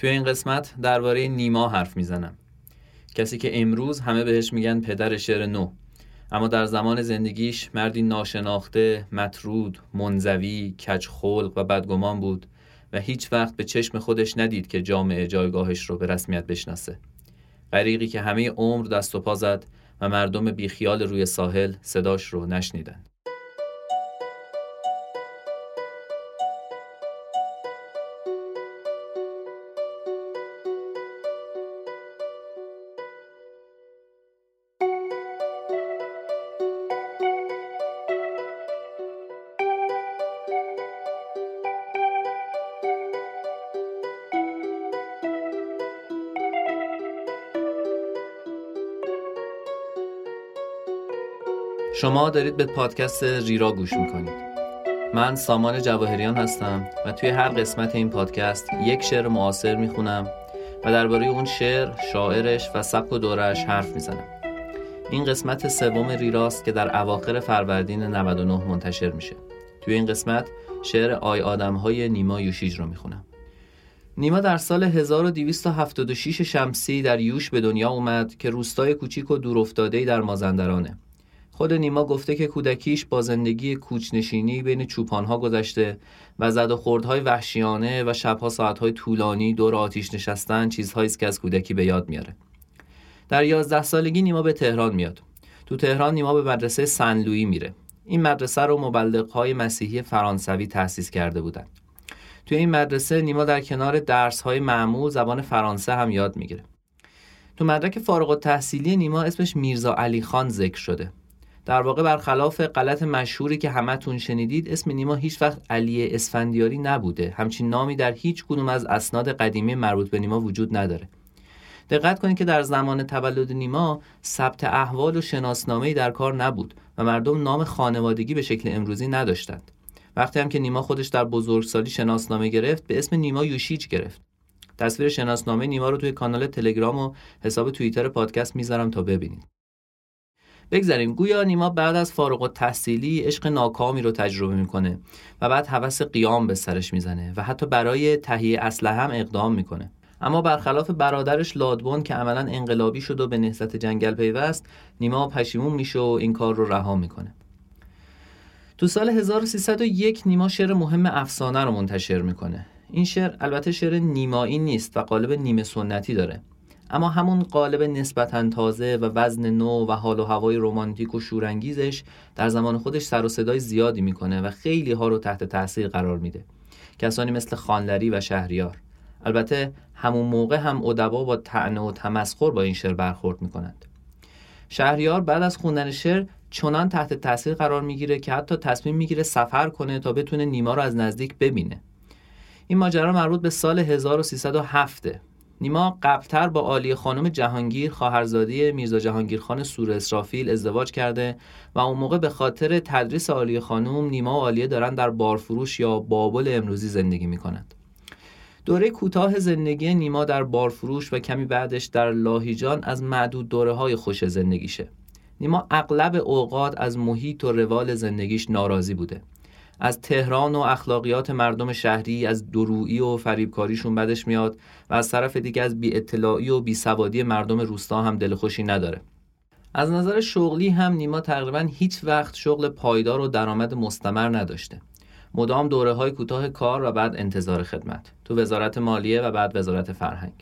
توی این قسمت درباره نیما حرف می‌زنم کسی که امروز همه بهش میگن پدر شعر نو اما در زمان زندگیش مردی ناشناخته، مطرود، منزوی، کچخلق و بدگمان بود و هیچ وقت به چشم خودش ندید که جامعه جایگاهش رو به رسمیت بشناسه. غریقی که همه عمر دست و پا زد و مردم بیخیال روی ساحل صداش رو نشنیدن. شما دارید به پادکست ریرا گوش می‌کنید. من سامان جواهریان هستم و توی هر قسمت این پادکست یک شعر معاصر می‌خونم و درباره اون شعر، شاعرش و سبک و دورش حرف می‌زنم. این قسمت سوم ریراست که در اواخر فروردین 99 منتشر میشه. توی این قسمت شعر آی آدم های نیما یوشیج رو می‌خونم. نیما در سال 1276 شمسی در یوش به دنیا اومد که روستای کوچیک و دورافتاده‌ای در مازندرانه. خود نیما گفته که کودکیش با زندگی کوچنشینی بین چوپانها گذشته و زد و خوردهای وحشیانه و شبها ساعتهای طولانی دور آتیش نشستن چیزهایی است که از کودکی به یاد میاره. در یازده سالگی نیما به تهران میاد. تو تهران نیما به مدرسه سنلویی میره. این مدرسه رو مبلغهای مسیحی فرانسوی تأسیس کرده بودند. توی این مدرسه نیما در کنار درسهای معمول زبان فرانسه هم یاد می‌گیره. تو مدرک فارغ التحصیلی نیما اسمش میرزا علی خان ذکر شده. در واقع برخلاف غلط مشهوری که همتون شنیدید اسم نیما هیچ وقت علی اسفندیاری نبوده. همچین نامی در هیچ کدوم از اسناد قدیمی مربوط به نیما وجود نداره. دقت کنید که در زمان تولد نیما ثبت احوال و شناسنامه در کار نبود و مردم نام خانوادگی به شکل امروزی نداشتند. وقتی هم که نیما خودش در بزرگسالی شناسنامه گرفت به اسم نیما یوشیج گرفت. تصویر شناسنامه نیما رو توی کانال تلگرام و حساب توییتر پادکست می‌ذارم تا ببینید. بگذاریم. گویا نیما بعد از فارغ التحصیلی عشق ناکامی رو تجربه می‌کنه و بعد هوس قیام به سرش می‌زنه و حتی برای تهیه اسلحه هم اقدام می‌کنه. اما برخلاف برادرش لادبون که عملا انقلابی شد و به نهضت جنگل پیوست نیما پشیمون میشه و این کار رو رها می‌کنه. تو سال 1301 نیما شعر مهم افسانه رو منتشر می‌کنه. این شعر البته شعر نیمایی نیست و قالب نیمه سنتی داره. اما همون قالب نسبتا تازه و وزن نو و حال و هوای رمانتیک و شورانگیزش در زمان خودش سر و صدای زیادی می‌کنه و خیلی ها رو تحت تاثیر قرار میده. کسانی مثل خانلری و شهریار. البته همون موقع هم ادبا با طعنه و تمسخر با این شعر برخورد می‌کنند. شهریار بعد از خوندن شعر چنان تحت تاثیر قرار می‌گیره که حتی تصمیم می‌گیره سفر کنه تا بتونه نیما رو از نزدیک ببینه. این ماجرا مربوط به سال 1307 نیما قبلتر با عالی خانم جهانگیر خواهرزاده میرزا جهانگیر خان سور اسرافیل ازدواج کرده و اون موقع به خاطر تدریس عالی خانم نیما و عالیه دارن در بارفروش یا بابل امروزی زندگی می‌کنند دوره کوتاه زندگی نیما در بارفروش و کمی بعدش در لاهیجان از معدود دوره های خوش زندگیشه. نیما اغلب اوقات از محیط و روال زندگیش ناراضی بوده. از تهران و اخلاقیات مردم شهری از درویی و فریبکاریشون بدش میاد و از طرف دیگه از بی اطلاعی و بی سوادی مردم روستا هم دلخوشی نداره. از نظر شغلی هم نیما تقریبا هیچ وقت شغل پایدار و درآمد مستمر نداشته. مدام دوره های کوتاه کار و بعد انتظار خدمت. تو وزارت مالیه و بعد وزارت فرهنگ.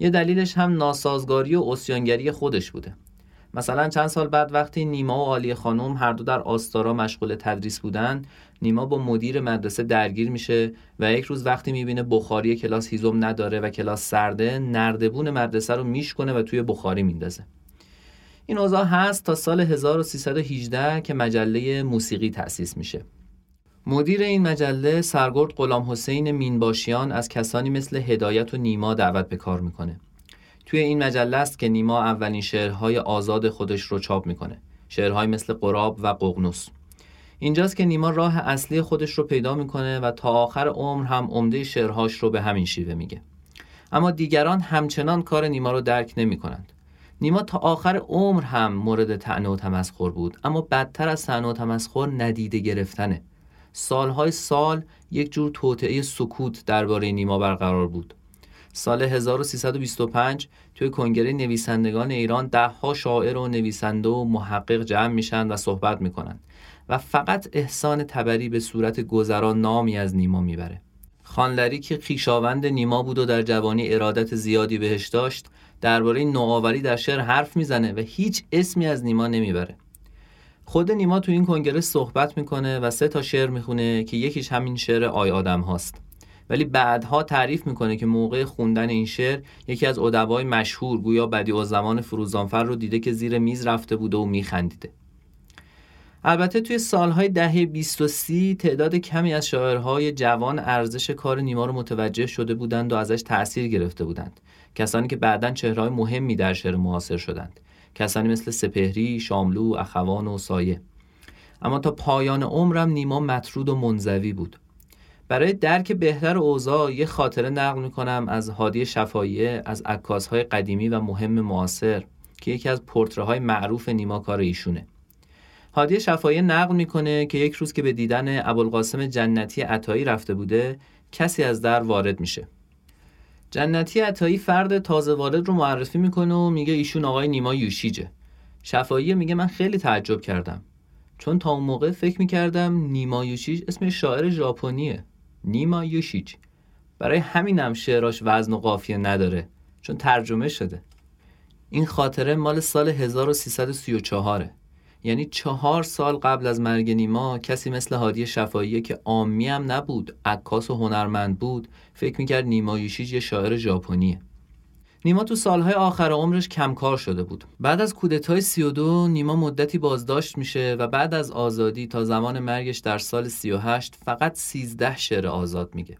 یه دلیلش هم ناسازگاری و اسیانگری خودش بوده. مثلا چند سال بعد وقتی نیما و عالی خانم هر دو در آستارا مشغول تدریس بودن نیما با مدیر مدرسه درگیر میشه و یک روز وقتی می‌بینه بخاری کلاس هیزم نداره و کلاس سرده نردبون مدرسه رو میشکنه و توی بخاری میندازه. این اوضاع هست تا سال 1318 که مجله موسیقی تأسیس میشه. مدیر این مجله سرگرد غلام حسین مینباشیان از کسانی مثل هدایت و نیما دعوت به کار می‌کنه. توی این مجله است که نیما اولین شعرهای آزاد خودش رو چاپ می‌کنه. شعرهای مثل قراب و ققنوس اینجاست که نیما راه اصلی خودش رو پیدا می‌کنه و تا آخر عمر هم عمده شعرهاش رو به همین شیوه میگه. اما دیگران همچنان کار نیما رو درک نمی‌کنند. نیما تا آخر عمر هم مورد طعنه و تمسخر بود اما بدتر از طعنه و تمسخر ندیده گرفتنه. سالهای سال یک جور توطعه سکوت درباره نیما برقرار بود. سال 1325 توی کنگره نویسندگان ایران ده ها شاعر و نویسنده و محقق جمع میشن و صحبت می‌کنن و فقط احسان تبری به صورت گذرا نامی از نیما می‌بره. خانلری که خیشاوند نیما بود و در جوانی ارادت زیادی بهش داشت درباره نوآوری در شعر حرف می‌زنه و هیچ اسمی از نیما نمی‌بره. خود نیما تو این کنگره صحبت می‌کنه و سه تا شعر می‌خونه که یکیش همین شعر آی آدم هاست. ولی بعدها تعریف می‌کنه که موقع خوندن این شعر یکی از ادبای مشهور گویا بدی و زمان فروزانفر رو دیده که زیر میز رفته بوده و میخندیده. البته توی سالهای دهه 20 و 30 تعداد کمی از شاعرهای جوان ارزش کار نیما رو متوجه شده بودند و ازش تأثیر گرفته بودند. کسانی که بعدا چهرهای مهمی در شعر معاصر شدند. کسانی مثل سپهری، شاملو، اخوان و سایه. اما تا پایان عمرم نیما مطرود و منزوی بود. برای درک بهتر اوضاع یه خاطره نقل می‌کنم از هادی شفاییه از عکاسهای قدیمی و مهم معاصر که یکی از های معروف نیما کار ایشونه. هادی شفاییه نقل می‌کنه که یک روز که به دیدن ابوالقاسم جنتی عطایی رفته بوده کسی از در وارد میشه. جنتی عطایی فرد تازه وارد رو معرفی می‌کنه و میگه ایشون آقای نیما یوشیجه. شفاییه میگه من خیلی تعجب کردم. چون تا اون موقع فکر می‌کردم نیما یوشیج اسم شاعر ژاپنیه. نیما یوشیج برای همینم شعراش وزن و قافیه نداره چون ترجمه شده. این خاطره مال سال 1334 یعنی چهار سال قبل از مرگ نیما کسی مثل هادی شفاییه که آمی هم نبود عکاس و هنرمند بود فکر می‌کرد نیما یوشیج یه شاعر ژاپنیه. نیما تو سالهای آخر عمرش کمکار شده بود. بعد از کودتای 32 نیما مدتی بازداشت میشه و بعد از آزادی تا زمان مرگش در سال 38 فقط 13 شعر آزاد میگه.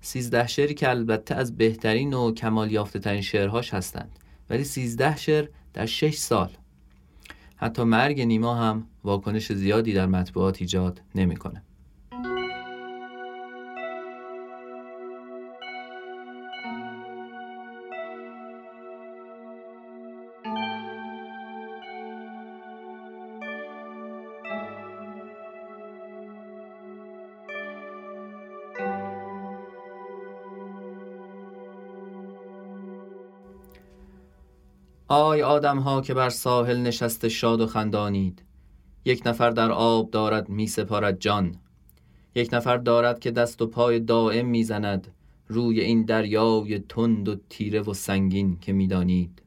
13 شعری که البته از بهترین و کمال یافته ترین شعرهاش هستند. ولی 13 شعر در 6 سال. حتی مرگ نیما هم واکنش زیادی در مطبوعات ایجاد نمی‌کنه. آی آدم ها که بر ساحل نشسته شاد و خندانید. یک نفر در آب دارد می سپارد جان. یک نفر دارد که دست و پای دائم می‌زند روی این دریای تند و تیره و سنگین که می‌دانید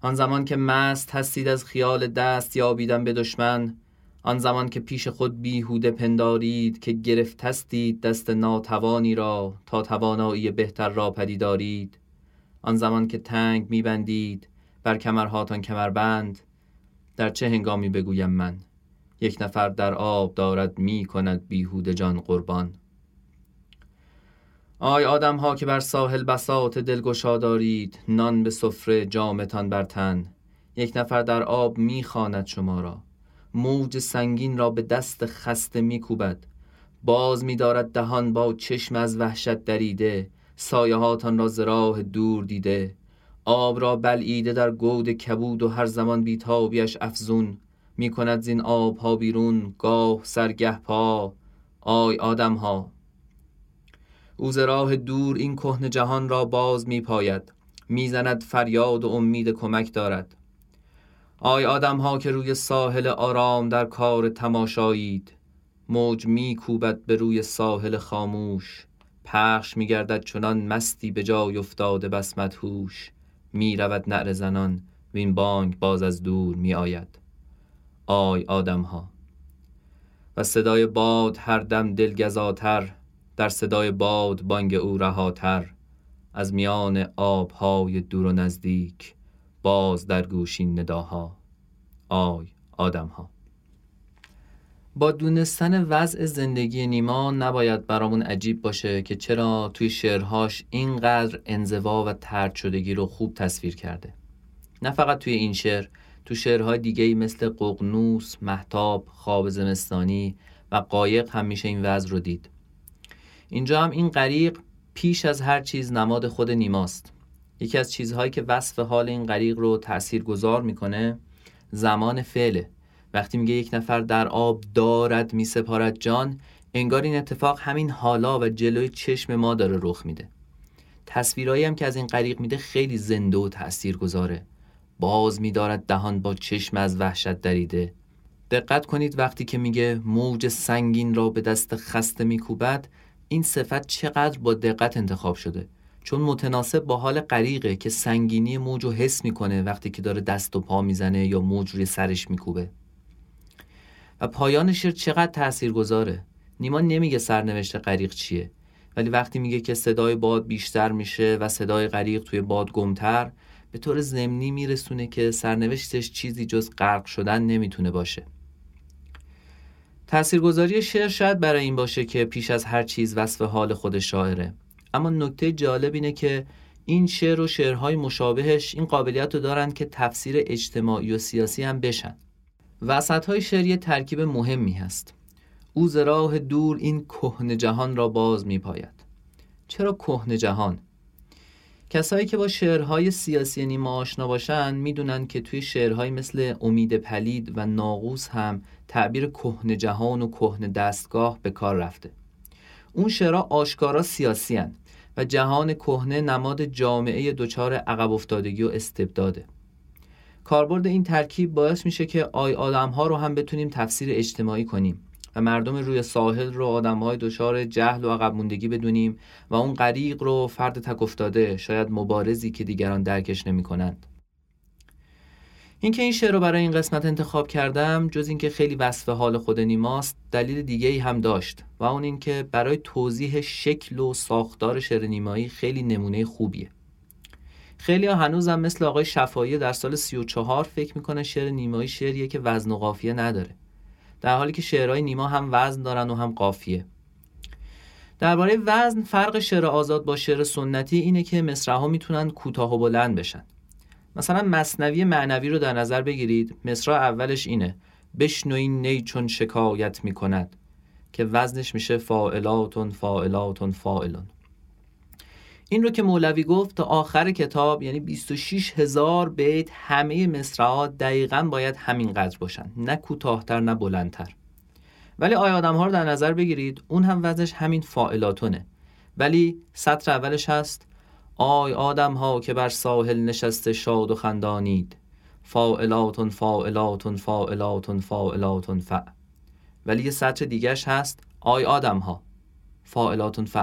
آن زمان که مست هستید از خیال دست یابیدن به دشمن آن زمان که پیش خود بیهوده پندارید که گرفت هستید دست ناتوانی را تا توانایی بهتر را پدیدارید. آن زمان که تنگ میبندید بر کمرهاتان کمربند در چه هنگامی بگویم من؟ یک نفر در آب دارد می کند بیهود جان قربان. آی آدم ها که بر ساحل بساط دلگشا دارید نان به سفره جامتان بر تن. یک نفر در آب می‌خواند شما را. موج سنگین را به دست خسته میکوبد. باز میدارد دهان با چشم از وحشت دریده. سایه هاتان را زراح دور دیده. آب را بلعیده در گود کبود و هر زمان بیتابیش افزون. می کند زین آب ها بیرون گاه سرگه پا. آی آدم ها او راه دور این کهن جهان را باز می پاید. می‌زند فریاد و امید کمک دارد. آی آدم ها که روی ساحل آرام در کار تماشایید موج می کوبد به روی ساحل خاموش. پخش میگردد چنان مستی به جای افتاده بس مدهوش می رود نعر زنان وین بانگ باز از دور می آید آی آدم ها و صدای باد هر دم دلگزاتر در صدای باد بانگ او رهاتر. از میان آبهای دور و نزدیک باز در گوشین نداها. آی آدم ها با دونستن وضع زندگی نیما نباید برامون عجیب باشه که چرا توی شعرهاش اینقدر انزوا و ترد شدگی رو خوب تصویر کرده. نه فقط توی این شعر تو شعرهای دیگه مثل ققنوس، محتاب، خواب زمستانی و قایق هم میشه این وضع رو دید. اینجا هم این غریق پیش از هر چیز نماد خود نیماست. یکی از چیزهایی که وصف حال این غریق رو تأثیر گذار می‌کنه زمان فعله. وقتی میگه یک نفر در آب دارد میسپارد جان انگار این اتفاق همین حالا و جلوی چشم ما داره رخ میده. تصویرهایی هم که از این غریق میده خیلی زنده و تأثیر گذاره باز میدارد دهان با چشم از وحشت دریده. دقت کنید وقتی که میگه موج سنگین را به دست خسته میکوبد این صفت چقدر با دقت انتخاب شده. چون متناسب با حال غریقه که سنگینی موج رو حس می‌کنه وقتی که داره دست و پا می‌زنه یا موج روی سرش میکوبه. و پایان شعر چقدر تأثیر گذاره نیما نمیگه سرنوشت غریق چیه ولی وقتی میگه که صدای باد بیشتر میشه و صدای غریق توی باد گمتر به طور ضمنی میرسونه که سرنوشتش چیزی جز غرق شدن نمی‌تونه باشه. تاثیرگذاری شعر شاید برای این باشه که پیش از هر چیز وصف حال خود شاعره. اما نکته جالب اینه که این شعر و شعرهای مشابهش این قابلیت رو دارن که تفسیر اجتماعی و سیاسی هم بشن. وسط های شعر ترکیب مهمی هست. او ز دور این کهن جهان را باز می پاید چرا کهن جهان؟ کسایی که با شعرهای سیاسی نیما آشنا باشن می‌دونن که توی شعرهایی مثل امید پلید و ناقوس هم تعبیر کهن جهان و کهن دستگاه به کار رفته. اون شعرها آشکارا سیاسی هن و جهان کهنه نماد جامعه دچار عقب افتادگی و استبداده. کاربرد این ترکیب باعث میشه که آی آدم ها رو هم بتونیم تفسیر اجتماعی کنیم و مردم روی ساحل رو آدم های دچار جهل و عقب موندگی بدونیم و اون غریق رو فرد تک افتاده شاید مبارزی که دیگران درکش نمی کنند. اینکه این شعر رو برای این قسمت انتخاب کردم جز اینکه خیلی وصف حال خود نیماست دلیل دیگه ای هم داشت و اون اینکه برای توضیح شکل و ساختار شعر نیمایی خیلی نمونه خوبیه خیلی ها هنوزم مثل آقای شفایی در سال 34 فکر می‌کنه شعر نیمایی شعریه که وزن و قافیه نداره. در حالی که شعرهای نیما هم وزن دارن و هم قافیه. درباره وزن فرق شعر آزاد با شعر سنتی اینه که مصرعها می‌تونن کوتاه و بلند بشن. مثلا مصنوی معنوی رو در نظر بگیرید. مصرع اولش اینه بشنوین نی چون شکایت می‌کند که وزنش میشه فاعلاتون فاعلاتون فاعلون این رو که مولوی گفت تا آخر کتاب یعنی 26 هزار بیت همه مصرعات دقیقا باید همین قدر باشن نه کوتاهتر نه بلندتر. ولی آیا آدم ها رو در نظر بگیرید؟ اون هم وزنش همین فائلاتونه ولی سطر اولش هست آی آدم ها که بر ساحل نشسته شاد و خندانید. فاعلاتن فاعلاتن فاعلاتن فاعلاتن ف. ولی یه سطر دیگهش هست آی آدم ها فاعلاتن ف.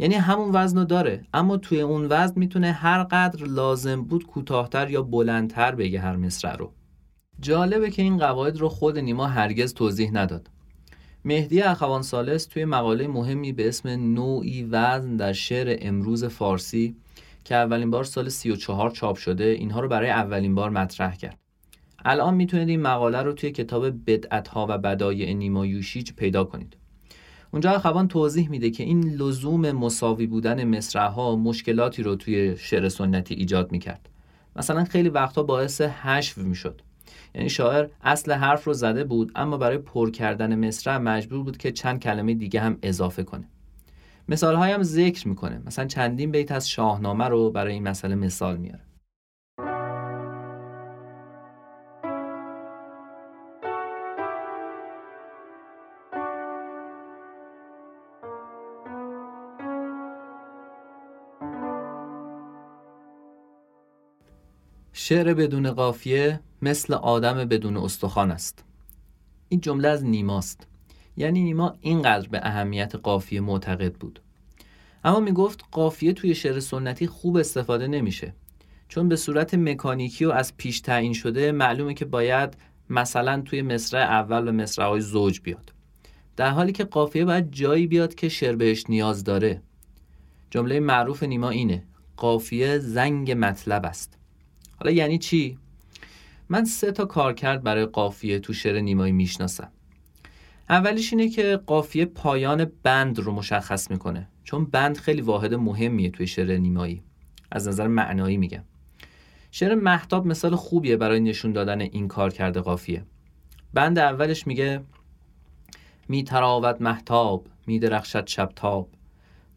یعنی همون وزن رو داره. اما توی اون وزن می‌تونه هر قدر لازم بود کوتاهتر یا بلندتر بگه هر مصرع رو. جالبه که این قواعد رو خود نیما هرگز توضیح نداد. مهدی اخوان ثالث توی مقاله مهمی به اسم نوعی وزن در شعر امروز فارسی که اولین بار سال 34 چاپ شده اینها رو برای اولین بار مطرح کرد. الان می‌تونید این مقاله رو توی کتاب بدعت ها و بدایع نیما یوشیج پیدا کنید. اونجا اخوان توضیح میده که این لزوم مساوی بودن مصرعها مشکلاتی رو توی شعر سنتی ایجاد می‌کرد. مثلا خیلی وقتا باعث حشو می‌شد. یعنی شاعر اصل حرف رو زده بود اما برای پر کردن مصرع مجبور بود که چند کلمه دیگه هم اضافه کنه. مثال هم ذکر می‌کنه. مثلا چندین بیت از شاهنامه رو برای این مسئله مثال میاره. شعر بدون قافیه مثل آدم بدون استخوان است. این جمله از نیماست یعنی نیما اینقدر به اهمیت قافیه معتقد بود. اما می‌گفت قافیه توی شعر سنتی خوب استفاده نمیشه. چون به صورت مکانیکی و از پیش تعیین شده معلومه که باید مثلا توی مصرع اول و مصرع زوج بیاد. در حالی که قافیه باید جایی بیاد که شعر بهش نیاز داره. جمله معروف نیما اینه. قافیه زنگ مطلب است. حالا یعنی چی؟ من سه تا کار کرد برای قافیه تو شعر نیمایی می‌شناسم. اولیش اینه که قافیه پایان بند رو مشخص می‌کنه چون بند خیلی واحد مهمیه توی شعر نیمایی. از نظر معنایی میگم. شعر محتاب مثال خوبیه برای نشون دادن این کار کرده قافیه. بند اولش میگه می تراود محتاب می درخشد شبتاب.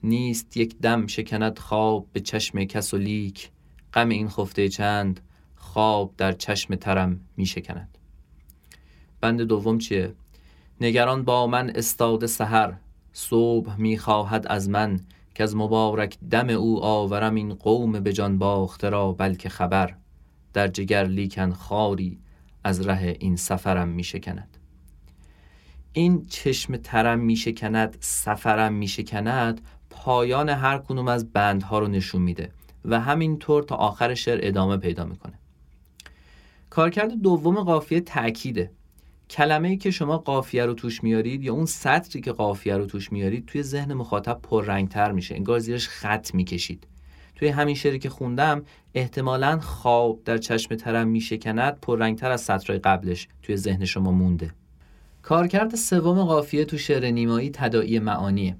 نیست یک دم شکند خواب به چشم کس و لیک. غم این خفته چند خواب در چشم ترم می شکند. بند دوم چیه؟ نگران با من استاد سحر. صبح می خواهد از من که از مبارک دم او آورم این قوم به جان باخته را بلکه خبر. در جگر لیکن خاری از ره این سفرم می شکند. این چشم ترم می شکند سفرم می شکند پایان هر کنوم از بندها رو نشون میده. و همینطور تا آخر شعر ادامه پیدا می‌کنه. کارکرد دوم قافیه تأکیده. کلمه ای که شما قافیه رو توش میارید یا اون سطری که قافیه رو توش میارید توی ذهن مخاطب پررنگتر میشه انگار زیرش خط می‌کشید. توی همین شعری که خوندم احتمالا خواب در چشم ترم میشکند پررنگتر از سطرهای قبلش توی ذهن شما مونده. کارکرد سوم قافیه تو شعر نیمایی تداعی معانیه.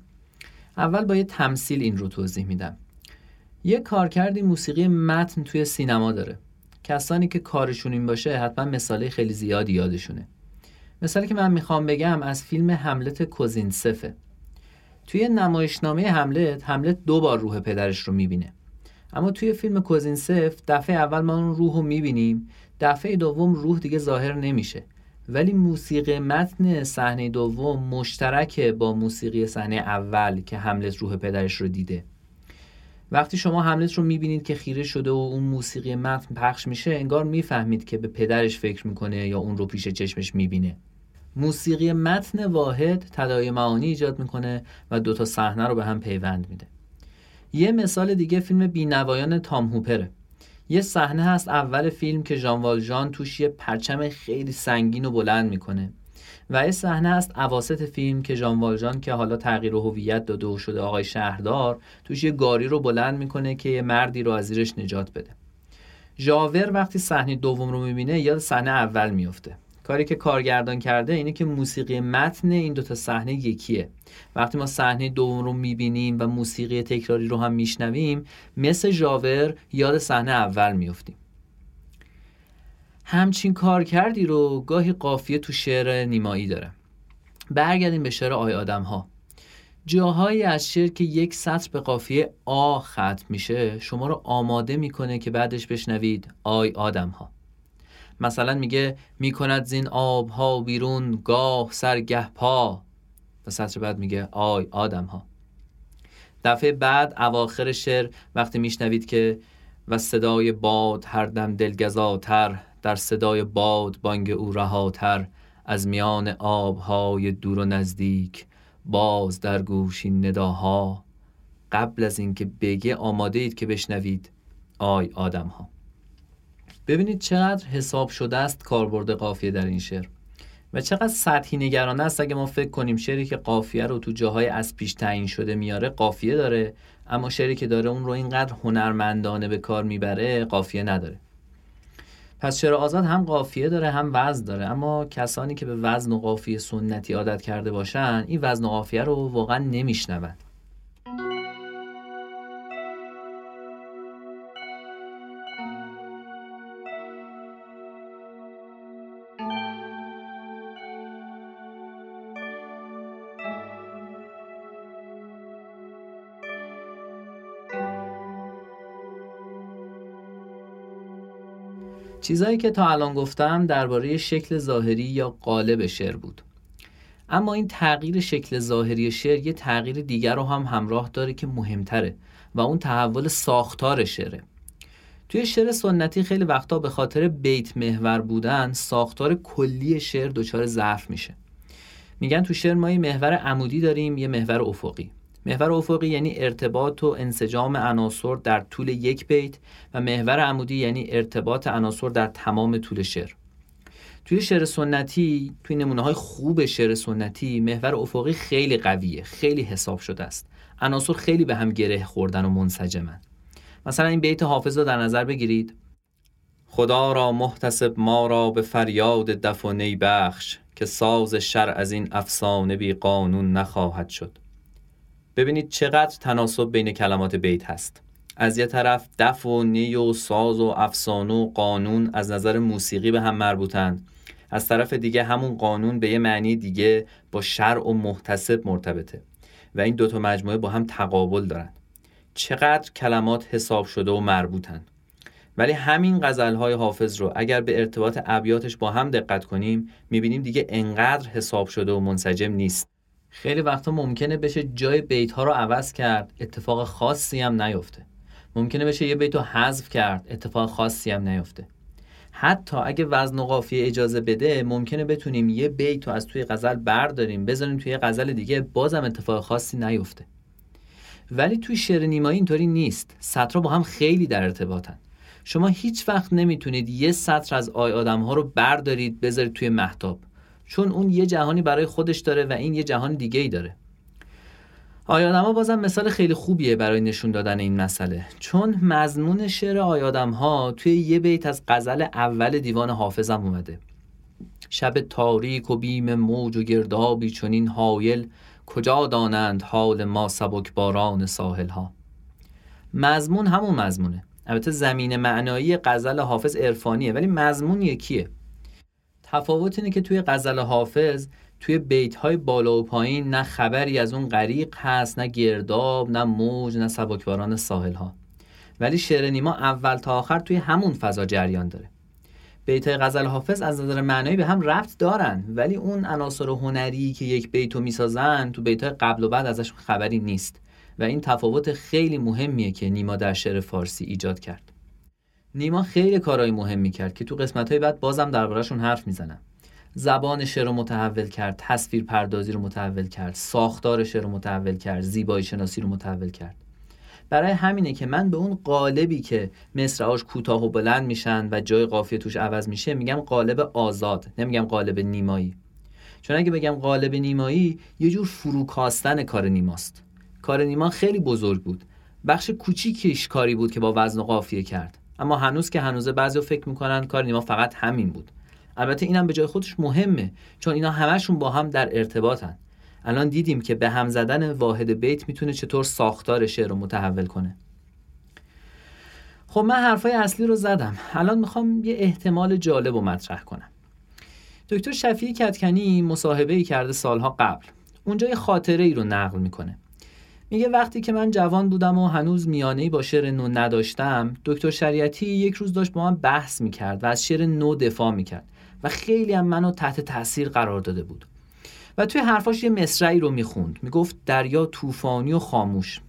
اول با یه تمثیل این رو توضیح میدم. یه کارکردی موسیقی متن توی سینما داره. کسانی که کارشون این باشه حتما مثاله خیلی زیادی یادشونه. مثالی که من می‌خوام بگم از فیلم هملت کوزینسفه توی نمایشنامه هملت هملت دو بار روح پدرش رو می‌بینه. اما توی فیلم کوزینسف دفعه اول ما اون روح رو می‌بینیم دفعه دوم روح دیگه ظاهر نمیشه. ولی موسیقی متن صحنه دوم مشترک با موسیقی صحنه اول که هملت روح پدرش رو دیده. وقتی شما هملت رو می‌بینید که خیره شده و اون موسیقی متن پخش میشه انگار می‌فهمید که به پدرش فکر می‌کنه یا اون رو پیش چشمش می‌بینه. موسیقی متن واحد تداعی معانی ایجاد می‌کنه و دوتا صحنه رو به هم پیوند میده. یه مثال دیگه فیلم بینوایان تام هوپره. یه صحنه هست اول فیلم که ژان والژان توش یه پرچم خیلی سنگین و بلند می‌کنه. و یه صحنه هست اواسط فیلم که ژان والژان که حالا تغییر هویت داده و شده آقای شهردار توش یه گاری رو بلند می‌کنه که یه مردی رو از زیرش نجات بده. ژاور وقتی صحنه دوم رو می‌بینه یاد صحنه اول میفته کاری که کارگردان کرده اینه که موسیقی متن این دوتا صحنه یکیه. وقتی ما صحنه دوم رو می‌بینیم و موسیقی تکراری رو هم میشنویم مثل ژاور یاد صحنه اول میفتیم همچین کار کردی رو گاهی قافیه تو شعر نیمایی داره. برگردیم به شعر آی آدم ها جاهایی از شعر که یک سطر به قافیه آ ختم میشه شما رو آماده می‌کنه که بعدش بشنوید آی آدم ها مثلا میگه می‌کند زین آب ها بیرون گاه سرگه پا. و سطر بعد میگه آی آدم ها دفعه بعد اواخر شعر وقتی میشنوید که و صدای باد هر دم دلگزاتر در صدای باد بانگ او رهاتر از میان آبهای دور و نزدیک باز در گوش این نداها. قبل از اینکه بگه آماده اید که بشنوید آی آدم ها ببینید چقدر حساب شده است کاربرد قافیه در این شعر. و چقدر سطحی نگرانه است اگه ما فکر کنیم شعری که قافیه رو تو جاهای از پیش تعیین شده میاره قافیه داره. اما شعری که داره اون رو اینقدر هنرمندانه به کار می‌بره قافیه نداره. پس شعر آزاد هم قافیه داره هم وزن داره. اما کسانی که به وزن و قافیه سنتی عادت کرده باشن این وزن و قافیه رو واقعا نمیشنوند چیزایی که تا الان گفتم درباره شکل ظاهری یا قالب شعر بود. اما این تغییر شکل ظاهری شعر یه تغییر دیگر رو هم همراه داره که مهمتره و اون تحول ساختار شعره. توی شعر سنتی خیلی وقتا به خاطر بیت محور بودن ساختار کلی شعر دچار ضعف میشه. میگن تو شعر ما یه محور عمودی داریم یه محور افقی. محور افقی یعنی ارتباط و انسجام عناصر در طول یک بیت و محور عمودی یعنی ارتباط عناصر در تمام طول شعر. توی شعر سنتی توی نمونه های خوب شعر سنتی محور افقی خیلی قویه خیلی حساب شده است. عناصر خیلی به هم گره خوردن و منسجمن. مثلا این بیت حافظ رو در نظر بگیرید. خدا را محتسب ما را به فریاد دف و بخش که ساز شر از این افسانه بی قانون نخواهد شد. ببینید چقدر تناسب بین کلمات بیت هست. از یه طرف دف و نی و ساز و افسانه و قانون از نظر موسیقی به هم مربوطند. از طرف دیگه همون قانون به یه معنی دیگه با شرع و محتسب مرتبطه و این دوتا مجموعه با هم تقابل دارن. چقدر کلمات حساب شده و مربوطن. ولی همین غزلهای حافظ رو اگر به ارتباط ابیاتش با هم دقت کنیم می‌بینیم دیگه انقدر حساب شده و منسجم نیست. خیلی وقتا ممکنه بشه جای بیت ها رو عوض کرد اتفاق خاصی هم نیفته. ممکنه بشه یه بیت رو حذف کرد اتفاق خاصی هم نیفته. حتی اگه وزن و قافیه اجازه بده ممکنه بتونیم یه بیت رو از توی غزل برداریم بذاریم توی غزل دیگه بازم اتفاق خاصی نیفته. ولی توی شعر نیمایی اینطوری نیست. سطرها با هم خیلی در ارتباطن. شما هیچ وقت نمی‌تونید یه سطر از آی آدم ها رو بردارید بذارید توی محتاب. چون اون یه جهانی برای خودش داره و این یه جهان دیگه ای داره. آیادم بازم مثال خیلی خوبیه برای نشون دادن این مسئله. چون مضمون شعر آیادم ها توی یه بیت از غزل اول دیوان حافظم اومده. شب تاریک و بیم موج و گردابی چنین حایل کجا دانند حال ما سبک باران ساحل ها مضمون همون مضمونه. البته زمین معنایی غزل حافظ عرفانیه ولی مضمون یکیه. تفاوت اینه که توی غزل حافظ توی بیت های بالا و پایین نه خبری از اون غریق هست نه گرداب نه موج نه سبکباران ساحل ها ولی شعر نیما اول تا آخر توی همون فضا جریان داره. بیت غزل حافظ از نظر معنایی به هم رفت دارن ولی اون عناصر هنری که یک بیتو می‌سازن تو بیت قبل و بعد ازشون خبری نیست. و این تفاوت خیلی مهمیه که نیما در شعر فارسی ایجاد کرد. نیما خیلی کارهای مهمی کرد که تو قسمت های بعد بازم دربارهشون حرف می‌زنم. زبان شعر رو متحول کرد تصویر پردازی رو متحول کرد ساختار شعر رو متحول کرد زیبایی شناسی رو متحول کرد. برای همینه که من به اون قالبی که مصرعاش کوتاه و بلند میشن و جای قافیه توش عوض میشه میگم قالب آزاد نمیگم قالب نیمایی. چون اگه بگم قالب نیمایی یه جور فروکاستن کار نیماست. کار نیما خیلی بزرگ بود. بخش کوچیکیش کاری بود که با وزن و قافیه کرد. اما هنوز که هنوزه بعضی فکر می‌کنن کار نیما فقط همین بود. البته اینم به جای خودش مهمه چون اینا همشون با هم در ارتباطن. الان دیدیم که به هم زدن واحد بیت می‌تونه چطور ساختار شعر رو متحول کنه. خب من حرفای اصلی رو زدم. الان می‌خوام یه احتمال جالب رو مطرح کنم. دکتر شفیعی کتکنی مصاحبه ای کرده سالها قبل. اونجا یه خاطره ای رو نقل می‌کنه. میگه وقتی که من جوان بودم و هنوز میانه با شعر نو نداشتم دکتر شریعتی یک روز داشت با من بحث می‌کرد و از شعر نو دفاع می‌کرد و خیلی هم منو تحت تاثیر قرار داده بود. و توی حرفاش یه مصرعی رو می‌خوند. می‌گفت دریا طوفانی و خاموش.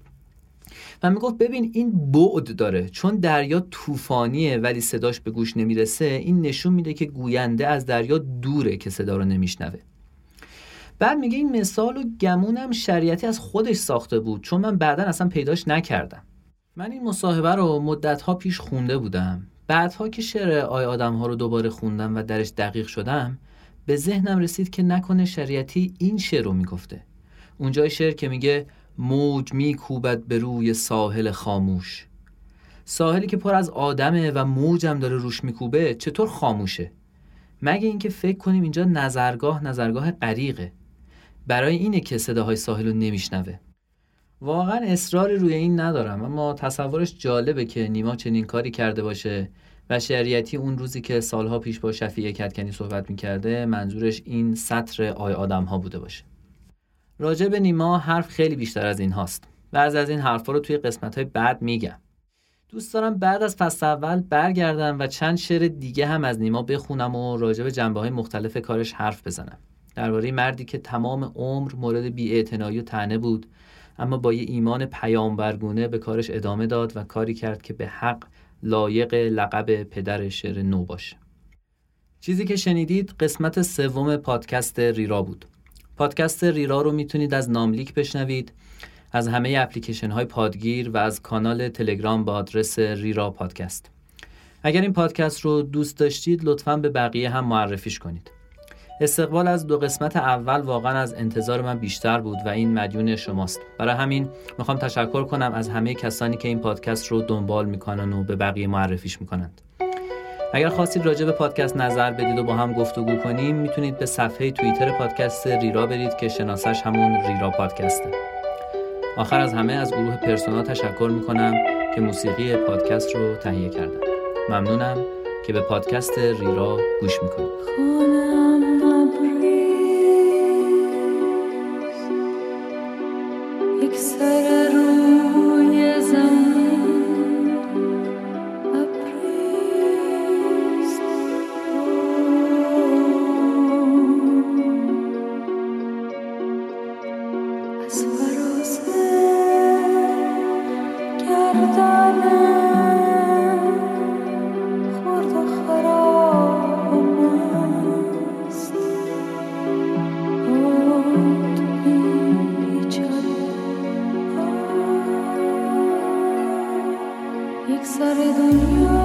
و می‌گفت ببین این بعد داره. چون دریا طوفانیه ولی صداش به گوش نمی‌رسه این نشون میده که گوینده از دریا دوره که صدا رو نمیشنوه. بعد میگه این مثال و گمونم شریعتی از خودش ساخته بود چون من بعدا اصلا پیداش نکردم. من این مصاحبه رو مدتها پیش خونده بودم. بعدها که شعر آی آدم ها رو دوباره خوندم و درش دقیق شدم به ذهنم رسید که نکنه شریعتی این شعر رو می‌گفته. اونجای شعر که میگه موج میکوبد به روی ساحل خاموش. ساحلی که پر از آدمه و موجم داره روش میکوبه چطور خاموشه؟ مگه اینکه فکر کنیم اینجا نظرگاه نظرگاه غریقه. برای اینه که صداهای ساحل رو نمیشنوه. واقعا اصراری روی این ندارم اما تصورش جالبه که نیما چنین کاری کرده باشه و شریعتی اون روزی که سالها پیش با شفیع کتکنی صحبت می‌کرده منظورش این سطر آی آدم ها بوده باشه. راجع به نیما حرف خیلی بیشتر از این هاست. بعض از این حرفا رو توی قسمت های بعد میگم. دوست دارم بعد از فصل اول برگردم و چند شعر دیگه هم از نیما بخونم و راجع به جنبه های مختلف کارش حرف بزنم. درباره مردی که تمام عمر مورد بی‌اعتنایی و تنه بود اما با یه ایمان پیامبرگونه به کارش ادامه داد و کاری کرد که به حق لایق لقب پدر شعر نو باشه. چیزی که شنیدید قسمت سوم پادکست ریرا بود. پادکست ریرا رو می‌تونید از ناملیک بشنوید از همه اپلیکیشن های پادگیر و از کانال تلگرام با آدرس ریرا پادکست. اگر این پادکست رو دوست داشتید لطفا به بقیه هم معرفیش کنید. استقبال از دو قسمت اول واقعا از انتظار من بیشتر بود و این مدیون شماست. برای همین می‌خوام تشکر کنم از همه کسانی که این پادکست رو دنبال می‌کنن و به بقیه معرفیش می‌کنند. اگر خواستید راجع به پادکست نظر بدید و با هم گفتگو کنیم می‌تونید به صفحه توییتر پادکست ریرا برید که شناسش همون ریرا پادکسته. آخر از همه از گروه پرسونا تشکر می‌کنم که موسیقی پادکست رو تهیه کردن. ممنونم. که به پادکست ریرا گوش می‌کنید. اكسر دنياي